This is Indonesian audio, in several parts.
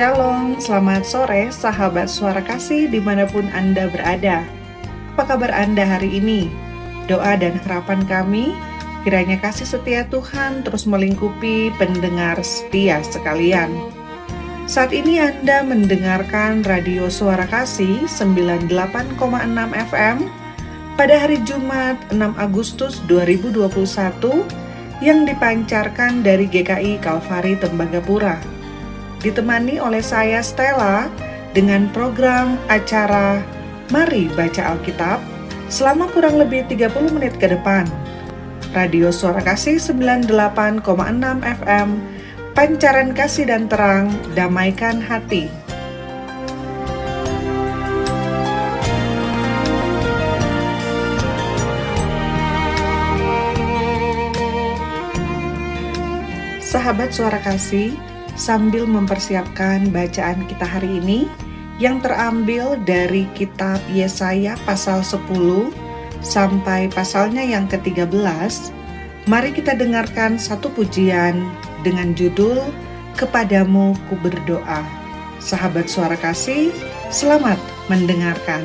Shalom, selamat sore sahabat suara kasih di mana pun Anda berada. Apa kabar Anda hari ini? Doa dan harapan kami, kiranya kasih setia Tuhan terus melingkupi pendengar setia sekalian. Saat ini Anda mendengarkan Radio Suara Kasih 98,6 FM pada hari Jumat 6 Agustus 2021 yang dipancarkan dari GKI Kalvari Tembagapura ditemani oleh saya Stella dengan program acara Mari Baca Alkitab selama kurang lebih 30 menit ke depan. Radio Suara Kasih 98,6 FM, pancaran kasih dan terang, damaikan hati. Sahabat Suara Kasih, sambil mempersiapkan bacaan kita hari ini yang terambil dari kitab Yesaya pasal 10 sampai pasalnya yang ke-13. Mari kita dengarkan satu pujian dengan judul Kepadamu ku berdoa. Sahabat suara kasih, selamat mendengarkan.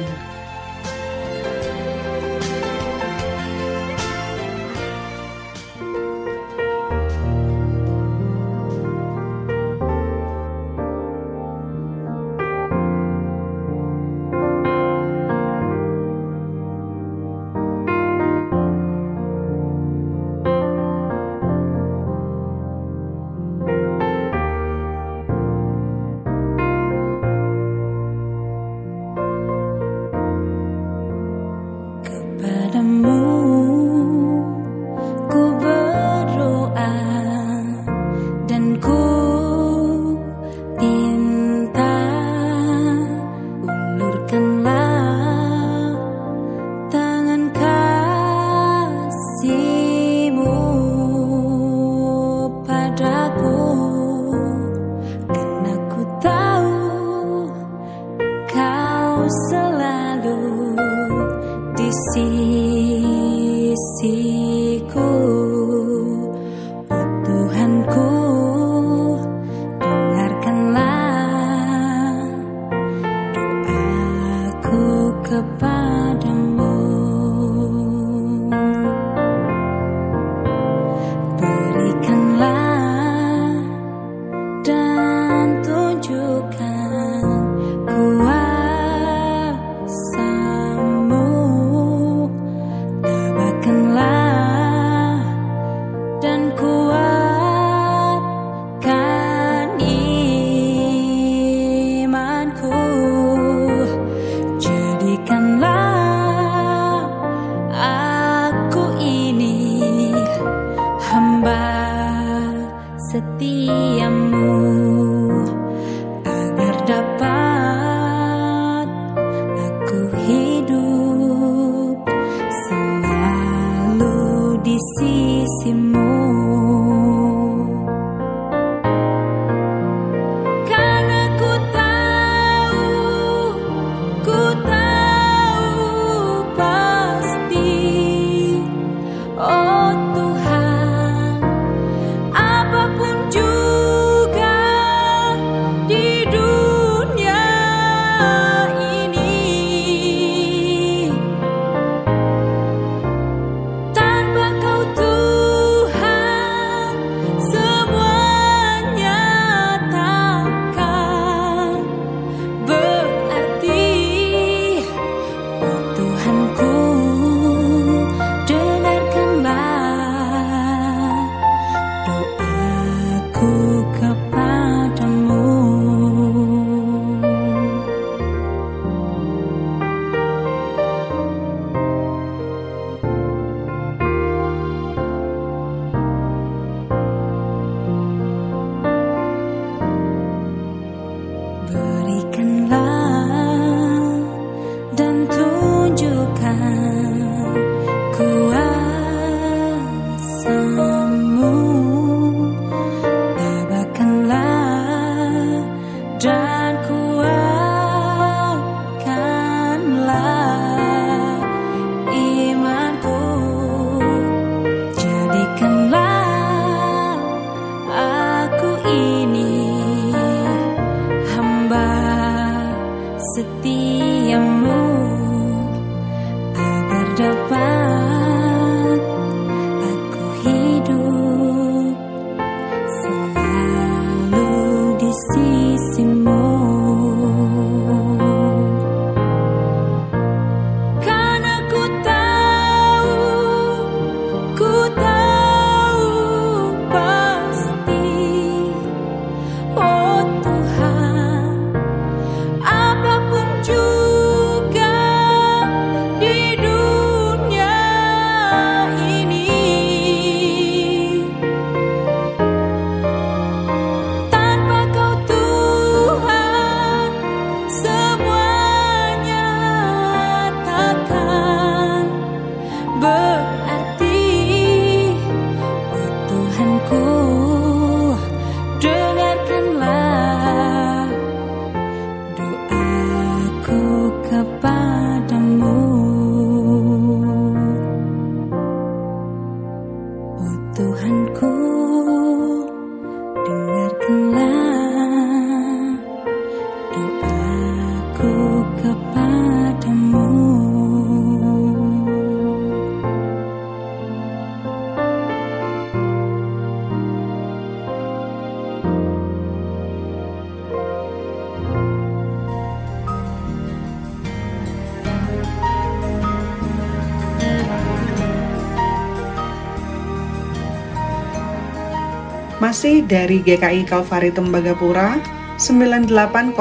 Masih dari GKI Kalvari Tembagapura, 98,6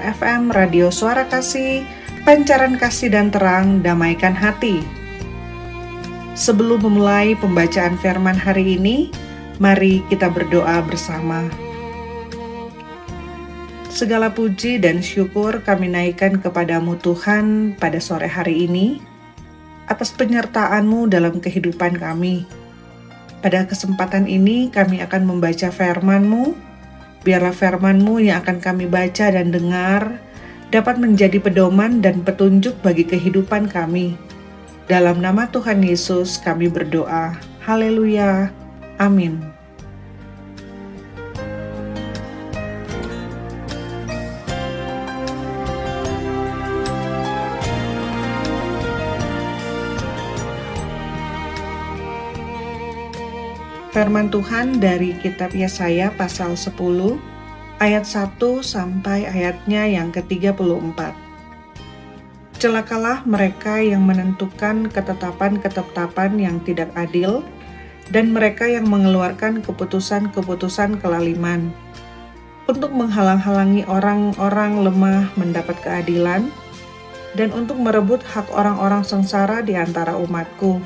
FM Radio Suara Kasih, Pancaran Kasih dan Terang, Damaikan Hati. Sebelum memulai pembacaan firman hari ini, mari kita berdoa bersama. Segala puji dan syukur kami naikkan kepadamu Tuhan pada sore hari ini, atas penyertaan-Mu dalam kehidupan kami. Pada kesempatan ini kami akan membaca firman-Mu. Biarlah firman-Mu yang akan kami baca dan dengar dapat menjadi pedoman dan petunjuk bagi kehidupan kami. Dalam nama Tuhan Yesus kami berdoa. Haleluya. Amin. Firman Tuhan dari kitab Yesaya pasal 10 ayat 1 sampai ayatnya yang ke-34. Celakalah mereka yang menentukan ketetapan-ketetapan yang tidak adil dan mereka yang mengeluarkan keputusan-keputusan kelaliman untuk menghalang-halangi orang-orang lemah mendapat keadilan dan untuk merebut hak orang-orang sengsara di antara umatku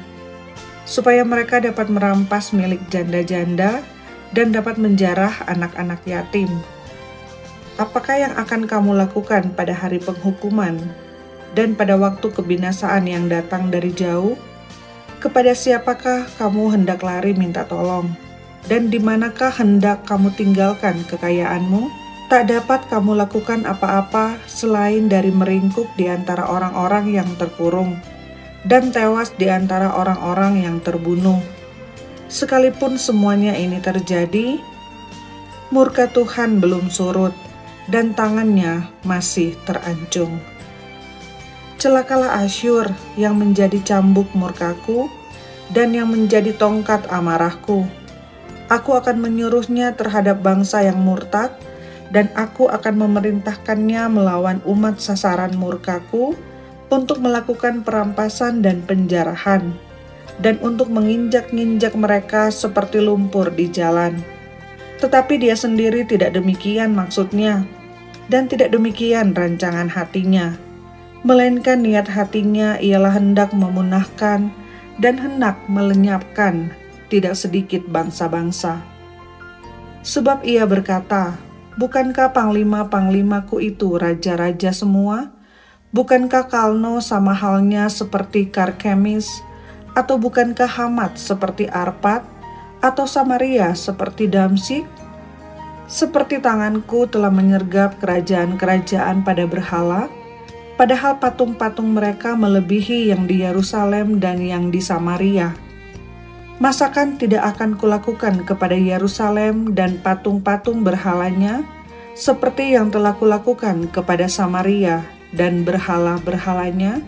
supaya mereka dapat merampas milik janda-janda dan dapat menjarah anak-anak yatim. Apakah yang akan kamu lakukan pada hari penghukuman dan pada waktu kebinasaan yang datang dari jauh? Kepada siapakah kamu hendak lari minta tolong? Dan di manakah hendak kamu tinggalkan kekayaanmu? Tak dapat kamu lakukan apa-apa selain dari meringkuk di antara orang-orang yang terkurung dan tewas di antara orang-orang yang terbunuh. Sekalipun semuanya ini terjadi, murka Tuhan belum surut dan tangannya masih terancung. Celakalah Asyur yang menjadi cambuk murkaku dan yang menjadi tongkat amarahku. Aku akan menyuruhnya terhadap bangsa yang murtad, dan aku akan memerintahkannya melawan umat sasaran murkaku, untuk melakukan perampasan dan penjarahan, dan untuk menginjak-injak mereka seperti lumpur di jalan. Tetapi dia sendiri tidak demikian maksudnya, dan tidak demikian rancangan hatinya, melainkan niat hatinya ialah hendak memunahkan dan hendak melenyapkan tidak sedikit bangsa-bangsa. Sebab ia berkata, Bukankah panglima-panglimaku itu raja-raja semua?' Bukankah Kalno sama halnya seperti Karkemis, atau bukankah Hamat seperti Arpat, atau Samaria seperti Damsik? Seperti tanganku telah menyergap kerajaan-kerajaan pada berhala, padahal patung-patung mereka melebihi yang di Yerusalem dan yang di Samaria. Masakan tidak akan kulakukan kepada Yerusalem dan patung-patung berhalanya, seperti yang telah kulakukan kepada Samaria dan berhala-berhalanya?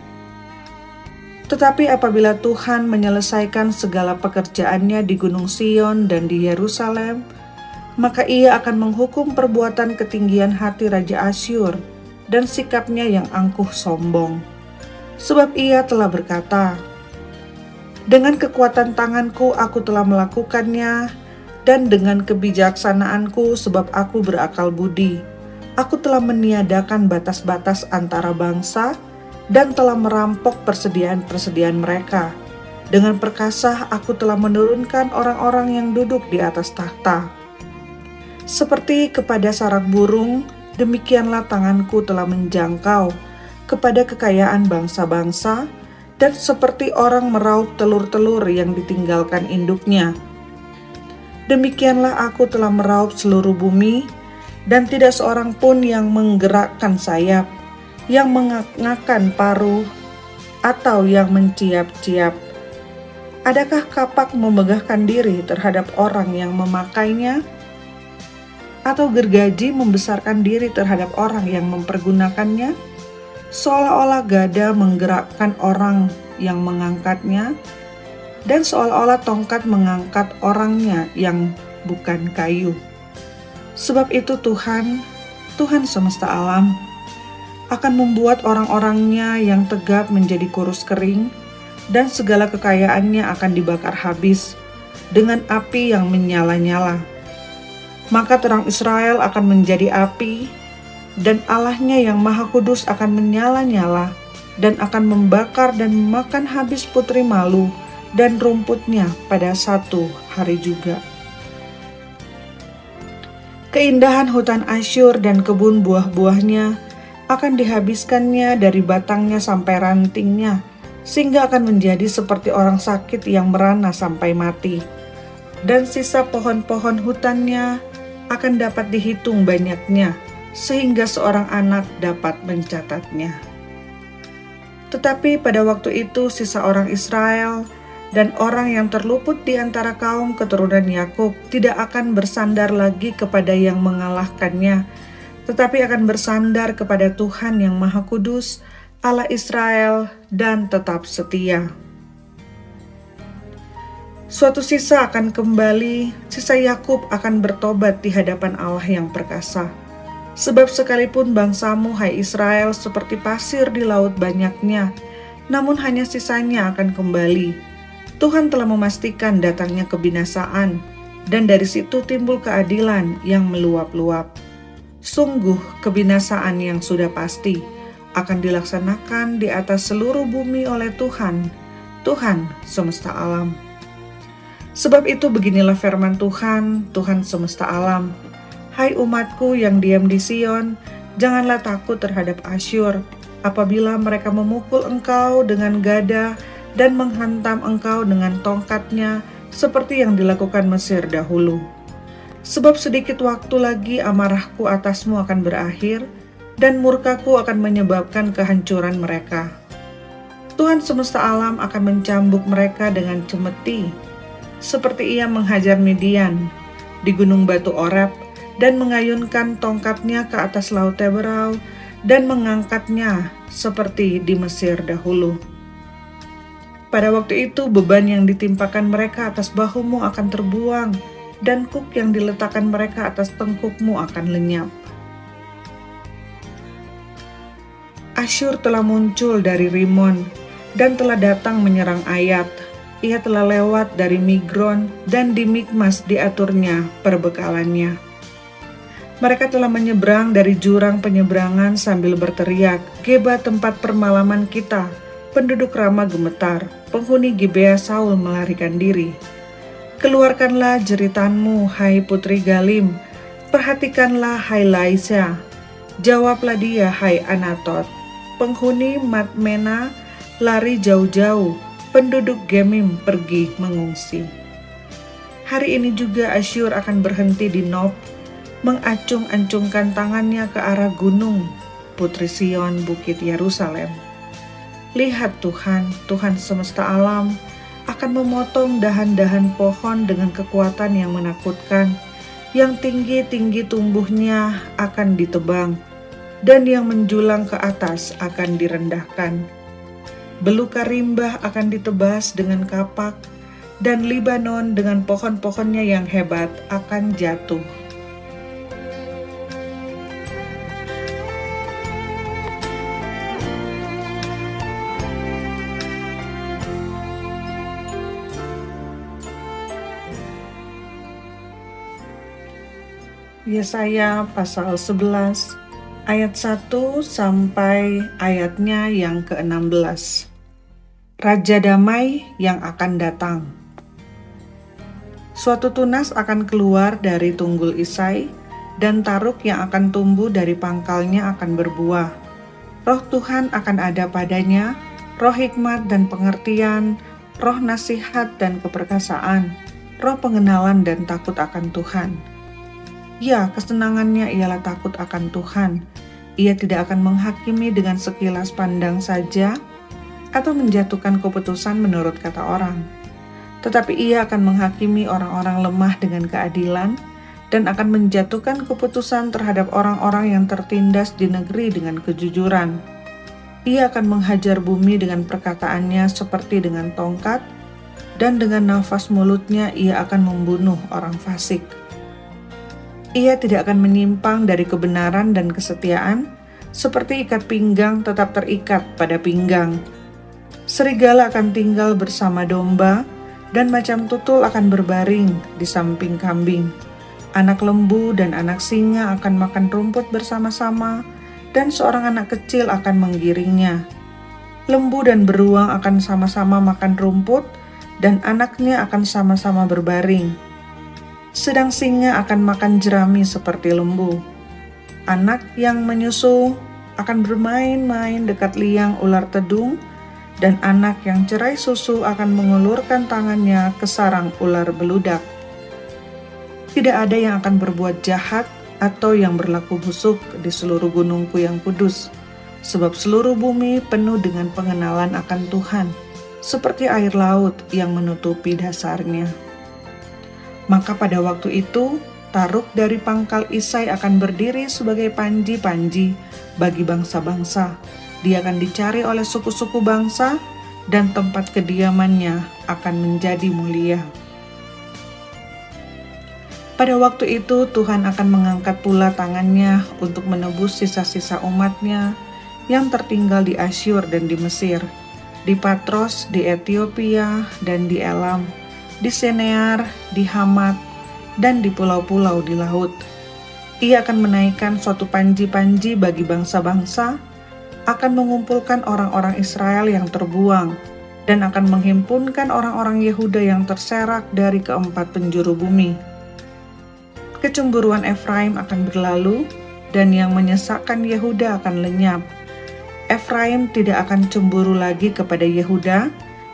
Tetapi apabila Tuhan menyelesaikan segala pekerjaannya di Gunung Sion dan di Yerusalem, maka ia akan menghukum perbuatan ketinggian hati Raja Asyur dan sikapnya yang angkuh sombong. Sebab ia telah berkata, Dengan kekuatan tanganku aku telah melakukannya, dan dengan kebijaksanaanku sebab aku berakal budi. Aku telah meniadakan batas-batas antara bangsa dan telah merampok persediaan-persediaan mereka. Dengan perkasa aku telah menurunkan orang-orang yang duduk di atas tahta. Seperti kepada sarak burung, demikianlah tanganku telah menjangkau kepada kekayaan bangsa-bangsa, dan seperti orang meraup telur-telur yang ditinggalkan induknya. Demikianlah aku telah meraup seluruh bumi, dan tidak seorang pun yang menggerakkan sayap, yang mengakan paruh, atau yang menciap-ciap. Adakah kapak memegahkan diri terhadap orang yang memakainya? Atau gergaji membesarkan diri terhadap orang yang mempergunakannya? Seolah-olah gada menggerakkan orang yang mengangkatnya, dan seolah-olah tongkat mengangkat orangnya yang bukan kayu. Sebab itu Tuhan, Tuhan semesta alam, akan membuat orang-orangnya yang tegap menjadi kurus kering, dan segala kekayaannya akan dibakar habis dengan api yang menyala-nyala. Maka terang Israel akan menjadi api, dan Allahnya yang Maha Kudus akan menyala-nyala dan akan membakar dan memakan habis putri malu dan rumputnya pada satu hari juga. Keindahan hutan Asyur dan kebun buah-buahnya akan dihabiskannya dari batangnya sampai rantingnya, sehingga akan menjadi seperti orang sakit yang merana sampai mati. Dan sisa pohon-pohon hutannya akan dapat dihitung banyaknya, sehingga seorang anak dapat mencatatnya. Tetapi pada waktu itu sisa orang Israel dan orang yang terluput di antara kaum keturunan Yakub tidak akan bersandar lagi kepada yang mengalahkannya, tetapi akan bersandar kepada Tuhan yang Maha Kudus, Allah Israel, dan tetap setia. Suatu sisa akan kembali, sisa Yakub akan bertobat di hadapan Allah yang perkasa. Sebab sekalipun bangsamu, hai Israel, seperti pasir di laut banyaknya, namun hanya sisanya akan kembali Tuhan telah memastikan datangnya kebinasaan, dan dari situ timbul keadilan yang meluap-luap. Sungguh, kebinasaan yang sudah pasti akan dilaksanakan di atas seluruh bumi oleh Tuhan, Tuhan semesta alam. Sebab itu, beginilah firman Tuhan, Tuhan semesta alam: "Hai umatku yang diam di Sion, janganlah takut terhadap Asyur, apabila mereka memukul engkau dengan gada." Dan menghantam engkau dengan tongkatnya seperti yang dilakukan Mesir dahulu. Sebab sedikit waktu lagi amarahku atasmu akan berakhir, dan murkaku akan menyebabkan kehancuran mereka. Tuhan semesta alam akan mencambuk mereka dengan cemeti, seperti ia menghajar Midian di gunung batu Oreb dan mengayunkan tongkatnya ke atas laut Teberau dan mengangkatnya seperti di Mesir dahulu. Pada waktu itu beban yang ditimpakan mereka atas bahumu akan terbuang, dan kuk yang diletakkan mereka atas tengkukmu akan lenyap. Asyur telah muncul dari Rimon dan telah datang menyerang Ayat. Ia telah lewat dari Migron dan di Mikmas diaturnya perbekalannya. Mereka telah menyeberang dari jurang penyeberangan sambil berteriak, Geba tempat permalaman kita, penduduk Rama gemetar, penghuni Gibea Saul melarikan diri. Keluarkanlah jeritanmu, hai putri Galim, perhatikanlah hai Laisya, jawablah dia, hai Anatot, penghuni Matmena lari jauh-jauh, penduduk Gemim pergi mengungsi. Hari ini juga Asyur akan berhenti di Nob, mengacung-acungkan tangannya ke arah gunung, Putri Sion, Bukit Yerusalem Lihat Tuhan, Tuhan semesta alam, akan memotong dahan-dahan pohon dengan kekuatan yang menakutkan, yang tinggi-tinggi tumbuhnya akan ditebang, dan yang menjulang ke atas akan direndahkan. Belukar rimbah akan ditebas dengan kapak, dan Libanon dengan pohon-pohonnya yang hebat akan jatuh. Yesaya pasal 11 ayat 1 sampai ayatnya yang ke-16. Raja damai yang akan datang. Suatu tunas akan keluar dari tunggul Isai dan taruk yang akan tumbuh dari pangkalnya akan berbuah. Roh Tuhan akan ada padanya, roh hikmat dan pengertian, roh nasihat dan keperkasaan, roh pengenalan dan takut akan Tuhan Ya, kesenangannya ialah takut akan Tuhan. Ia tidak akan menghakimi dengan sekilas pandang saja atau menjatuhkan keputusan menurut kata orang. Tetapi ia akan menghakimi orang-orang lemah dengan keadilan dan akan menjatuhkan keputusan terhadap orang-orang yang tertindas di negeri dengan kejujuran. Ia akan menghajar bumi dengan perkataannya seperti dengan tongkat, dan dengan nafas mulutnya ia akan membunuh orang fasik. Ia tidak akan menyimpang dari kebenaran dan kesetiaan, seperti ikat pinggang tetap terikat pada pinggang. Serigala akan tinggal bersama domba, dan macam tutul akan berbaring di samping kambing. Anak lembu dan anak singa akan makan rumput bersama-sama, dan seorang anak kecil akan menggiringnya. Lembu dan beruang akan sama-sama makan rumput, dan anaknya akan sama-sama berbaring sedang singa akan makan jerami seperti lembu. Anak yang menyusu akan bermain-main dekat liang ular tedung, dan anak yang cerai susu akan mengulurkan tangannya ke sarang ular beludak. Tidak ada yang akan berbuat jahat atau yang berlaku busuk di seluruh gunungku yang kudus, sebab seluruh bumi penuh dengan pengenalan akan Tuhan, seperti air laut yang menutupi dasarnya. Maka pada waktu itu, Taruk dari pangkal Isai akan berdiri sebagai panji-panji bagi bangsa-bangsa. Dia akan dicari oleh suku-suku bangsa dan tempat kediamannya akan menjadi mulia. Pada waktu itu Tuhan akan mengangkat pula tangannya untuk menebus sisa-sisa umatnya yang tertinggal di Asyur dan di Mesir, di Patros, di Ethiopia, dan di Elam di Senear, di Hamat, dan di pulau-pulau di laut. Ia akan menaikkan suatu panji-panji bagi bangsa-bangsa, akan mengumpulkan orang-orang Israel yang terbuang, dan akan menghimpunkan orang-orang Yehuda yang terserak dari keempat penjuru bumi. Kecemburuan Efraim akan berlalu, dan yang menyesakkan Yehuda akan lenyap. Efraim tidak akan cemburu lagi kepada Yehuda,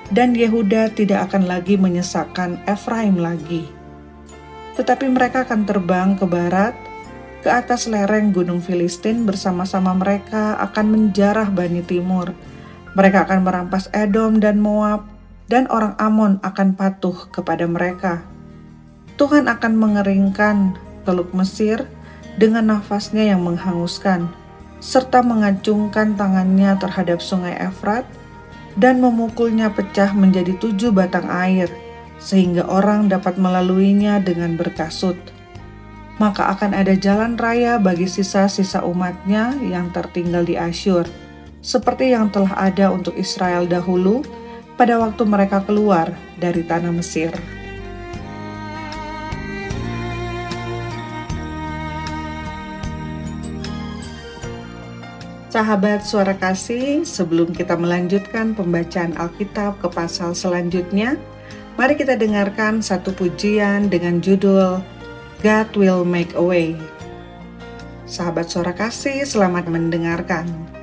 dan Yehuda tidak akan lagi menyesakkan Efraim lagi. Tetapi mereka akan terbang ke barat, ke atas lereng gunung Filistin bersama-sama mereka akan menjarah Bani Timur. Mereka akan merampas Edom dan Moab, dan orang Amon akan patuh kepada mereka. Tuhan akan mengeringkan Teluk Mesir dengan nafasnya yang menghanguskan, serta mengacungkan tangannya terhadap sungai Efrat, dan memukulnya pecah menjadi tujuh batang air, sehingga orang dapat melaluinya dengan berkasut. Maka akan ada jalan raya bagi sisa-sisa umatnya yang tertinggal di Asyur, seperti yang telah ada untuk Israel dahulu pada waktu mereka keluar dari tanah Mesir. Sahabat suara kasih, sebelum kita melanjutkan pembacaan Alkitab ke pasal selanjutnya, mari kita dengarkan satu pujian dengan judul God Will Make a Way. Sahabat suara kasih, selamat mendengarkan.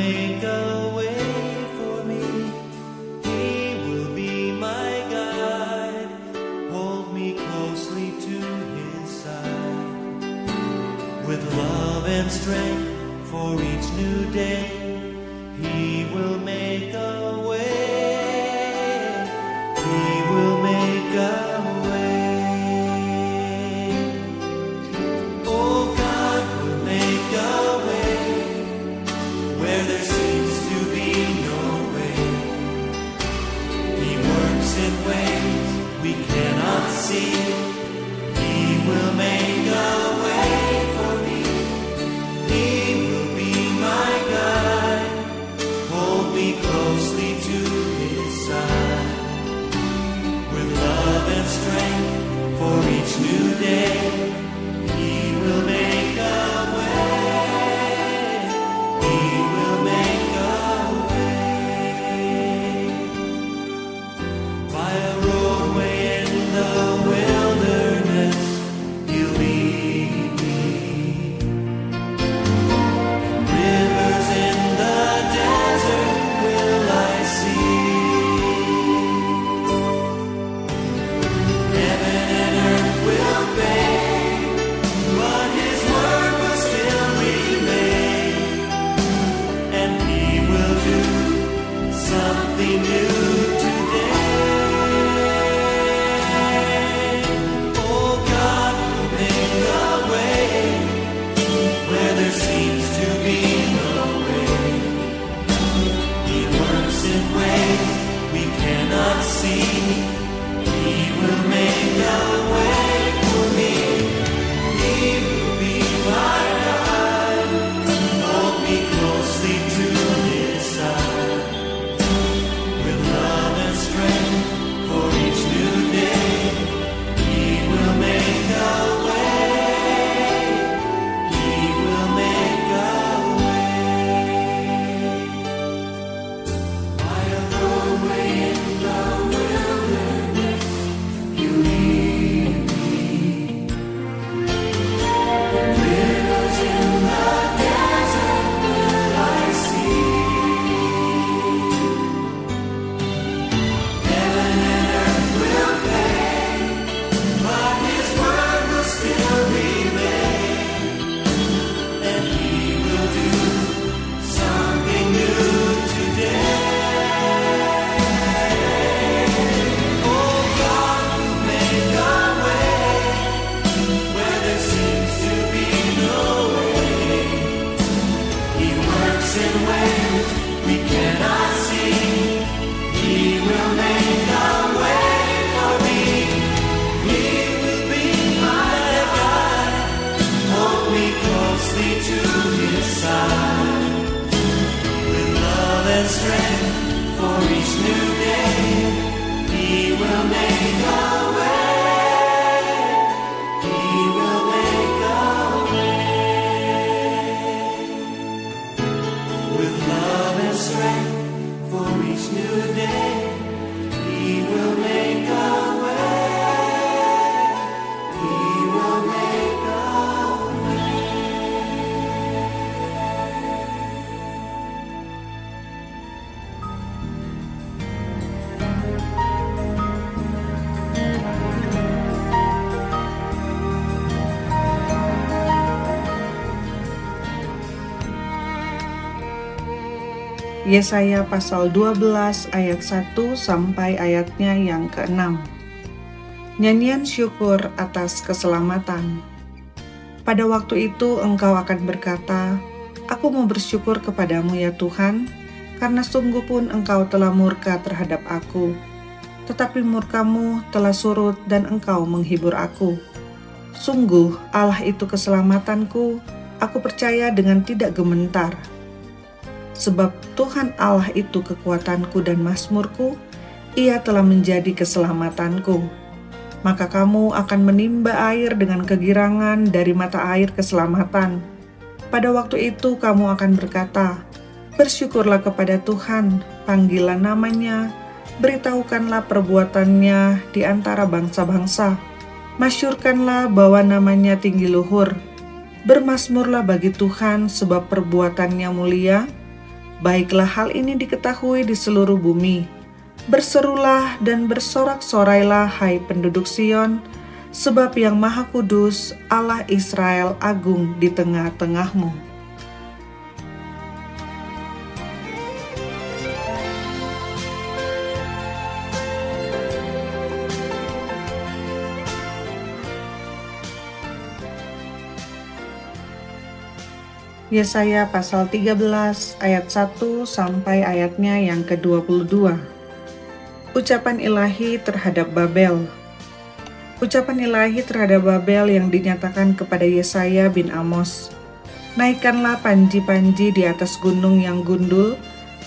make a way for me. He will be my guide. Hold me closely to his side. With love and strength for each new day. Yesaya pasal 12 ayat 1 sampai ayatnya yang ke-6. Nyanyian syukur atas keselamatan. Pada waktu itu engkau akan berkata, Aku mau bersyukur kepadamu ya Tuhan, karena sungguh pun engkau telah murka terhadap aku. Tetapi murkamu telah surut dan engkau menghibur aku. Sungguh Allah itu keselamatanku, aku percaya dengan tidak gementar.' sebab Tuhan Allah itu kekuatanku dan masmurku, ia telah menjadi keselamatanku. Maka kamu akan menimba air dengan kegirangan dari mata air keselamatan. Pada waktu itu kamu akan berkata, Bersyukurlah kepada Tuhan, panggillah namanya, beritahukanlah perbuatannya di antara bangsa-bangsa. Masyurkanlah bahwa namanya tinggi luhur. Bermasmurlah bagi Tuhan sebab perbuatannya mulia, Baiklah hal ini diketahui di seluruh bumi. Berserulah dan bersorak-sorailah hai penduduk Sion, sebab yang maha kudus Allah Israel agung di tengah-tengahmu. Yesaya pasal 13 ayat 1 sampai ayatnya yang ke-22. Ucapan ilahi terhadap Babel. Ucapan ilahi terhadap Babel yang dinyatakan kepada Yesaya bin Amos. Naikkanlah panji-panji di atas gunung yang gundul,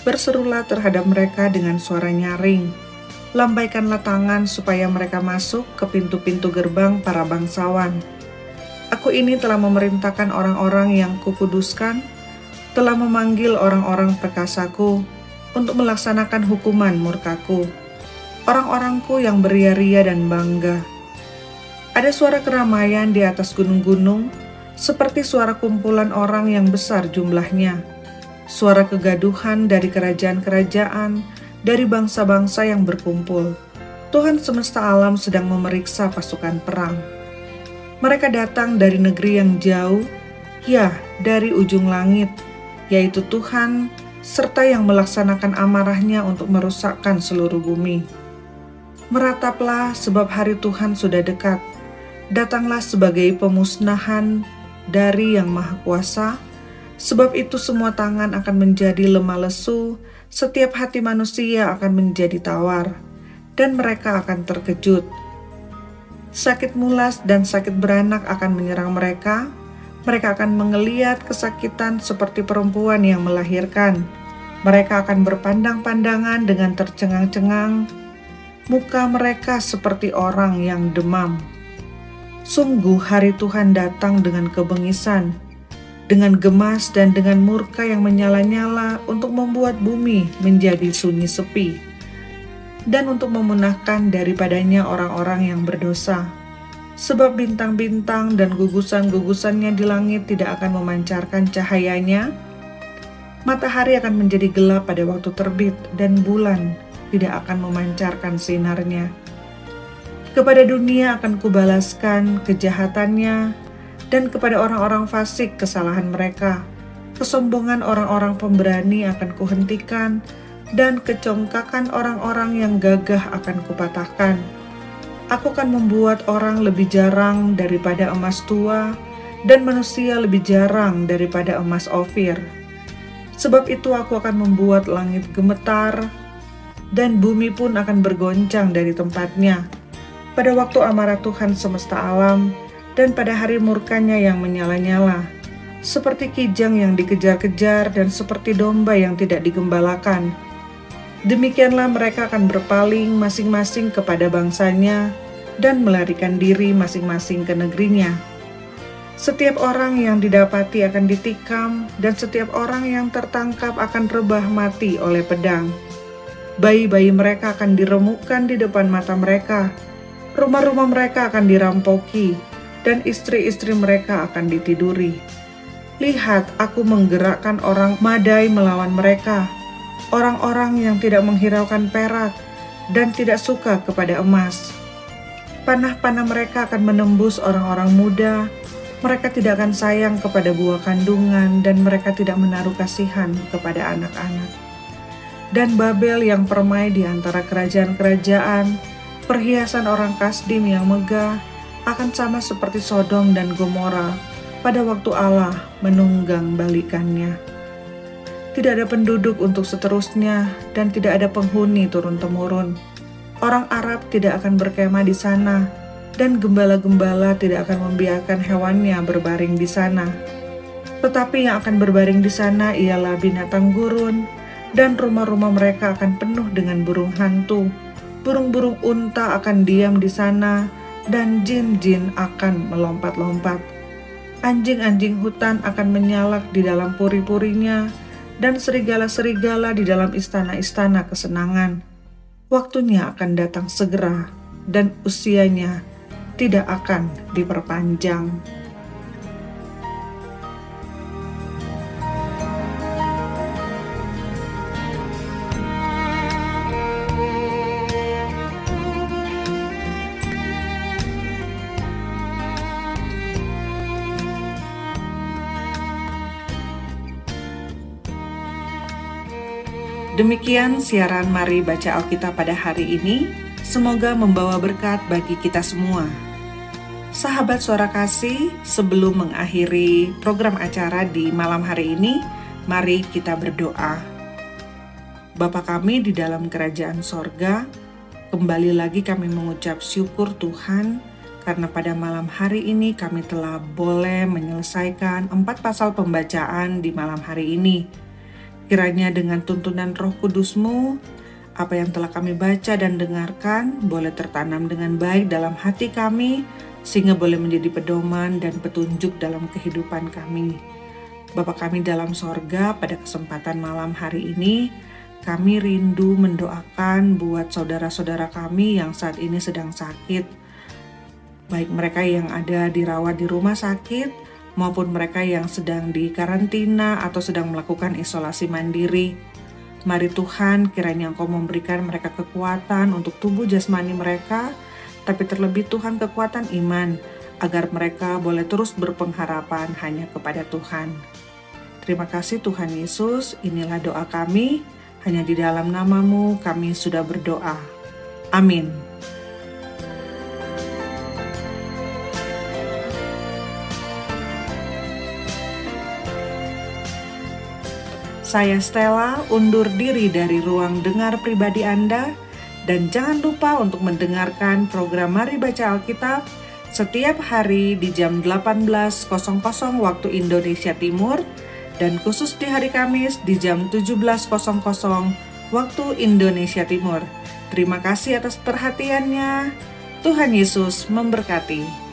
berserulah terhadap mereka dengan suara nyaring. Lambaikanlah tangan supaya mereka masuk ke pintu-pintu gerbang para bangsawan Aku ini telah memerintahkan orang-orang yang kukuduskan, telah memanggil orang-orang perkasaku untuk melaksanakan hukuman murkaku. Orang-orangku yang beria-ria dan bangga. Ada suara keramaian di atas gunung-gunung, seperti suara kumpulan orang yang besar jumlahnya. Suara kegaduhan dari kerajaan-kerajaan, dari bangsa-bangsa yang berkumpul. Tuhan semesta alam sedang memeriksa pasukan perang mereka datang dari negeri yang jauh, ya, dari ujung langit, yaitu Tuhan, serta yang melaksanakan amarahnya untuk merusakkan seluruh bumi. Merataplah sebab hari Tuhan sudah dekat. Datanglah sebagai pemusnahan dari Yang Maha Kuasa, sebab itu semua tangan akan menjadi lemah lesu, setiap hati manusia akan menjadi tawar, dan mereka akan terkejut sakit mulas dan sakit beranak akan menyerang mereka. Mereka akan mengeliat kesakitan seperti perempuan yang melahirkan. Mereka akan berpandang-pandangan dengan tercengang-cengang. Muka mereka seperti orang yang demam. Sungguh hari Tuhan datang dengan kebengisan, dengan gemas dan dengan murka yang menyala-nyala untuk membuat bumi menjadi sunyi sepi dan untuk memunahkan daripadanya orang-orang yang berdosa. Sebab bintang-bintang dan gugusan-gugusannya di langit tidak akan memancarkan cahayanya, matahari akan menjadi gelap pada waktu terbit, dan bulan tidak akan memancarkan sinarnya. Kepada dunia akan kubalaskan kejahatannya, dan kepada orang-orang fasik kesalahan mereka. Kesombongan orang-orang pemberani akan kuhentikan, dan kecongkakan orang-orang yang gagah akan kupatahkan. Aku akan membuat orang lebih jarang daripada emas tua, dan manusia lebih jarang daripada emas ofir. Sebab itu aku akan membuat langit gemetar, dan bumi pun akan bergoncang dari tempatnya. Pada waktu amarah Tuhan semesta alam, dan pada hari murkanya yang menyala-nyala, seperti kijang yang dikejar-kejar dan seperti domba yang tidak digembalakan, Demikianlah mereka akan berpaling masing-masing kepada bangsanya dan melarikan diri masing-masing ke negerinya. Setiap orang yang didapati akan ditikam, dan setiap orang yang tertangkap akan rebah mati oleh pedang. Bayi-bayi mereka akan diremukkan di depan mata mereka, rumah-rumah mereka akan dirampoki, dan istri-istri mereka akan ditiduri. Lihat, aku menggerakkan orang Madai melawan mereka, orang-orang yang tidak menghiraukan perak dan tidak suka kepada emas. Panah-panah mereka akan menembus orang-orang muda, mereka tidak akan sayang kepada buah kandungan, dan mereka tidak menaruh kasihan kepada anak-anak. Dan Babel yang permai di antara kerajaan-kerajaan, perhiasan orang Kasdim yang megah, akan sama seperti Sodom dan Gomora pada waktu Allah menunggang balikannya. Tidak ada penduduk untuk seterusnya, dan tidak ada penghuni turun-temurun. Orang Arab tidak akan berkemah di sana, dan gembala-gembala tidak akan membiarkan hewannya berbaring di sana. Tetapi yang akan berbaring di sana ialah binatang gurun, dan rumah-rumah mereka akan penuh dengan burung hantu. Burung-burung unta akan diam di sana, dan jin-jin akan melompat-lompat. Anjing-anjing hutan akan menyalak di dalam puri-purinya, dan serigala-serigala di dalam istana-istana kesenangan. Waktunya akan datang segera, dan usianya tidak akan diperpanjang. Demikian siaran Mari Baca Alkitab pada hari ini. Semoga membawa berkat bagi kita semua. Sahabat suara kasih, sebelum mengakhiri program acara di malam hari ini, mari kita berdoa. Bapa kami di dalam kerajaan sorga, kembali lagi kami mengucap syukur Tuhan karena pada malam hari ini kami telah boleh menyelesaikan empat pasal pembacaan di malam hari ini. Kiranya dengan tuntunan roh kudusmu, apa yang telah kami baca dan dengarkan boleh tertanam dengan baik dalam hati kami, sehingga boleh menjadi pedoman dan petunjuk dalam kehidupan kami. Bapa kami dalam sorga pada kesempatan malam hari ini, kami rindu mendoakan buat saudara-saudara kami yang saat ini sedang sakit, baik mereka yang ada dirawat di rumah sakit maupun mereka yang sedang di karantina atau sedang melakukan isolasi mandiri. Mari Tuhan, kiranya Engkau memberikan mereka kekuatan untuk tubuh jasmani mereka, tapi terlebih Tuhan kekuatan iman, agar mereka boleh terus berpengharapan hanya kepada Tuhan. Terima kasih Tuhan Yesus, inilah doa kami, hanya di dalam namamu kami sudah berdoa. Amin. Saya Stella undur diri dari ruang dengar pribadi Anda dan jangan lupa untuk mendengarkan program Mari Baca Alkitab setiap hari di jam 18.00 waktu Indonesia Timur dan khusus di hari Kamis di jam 17.00 waktu Indonesia Timur. Terima kasih atas perhatiannya. Tuhan Yesus memberkati.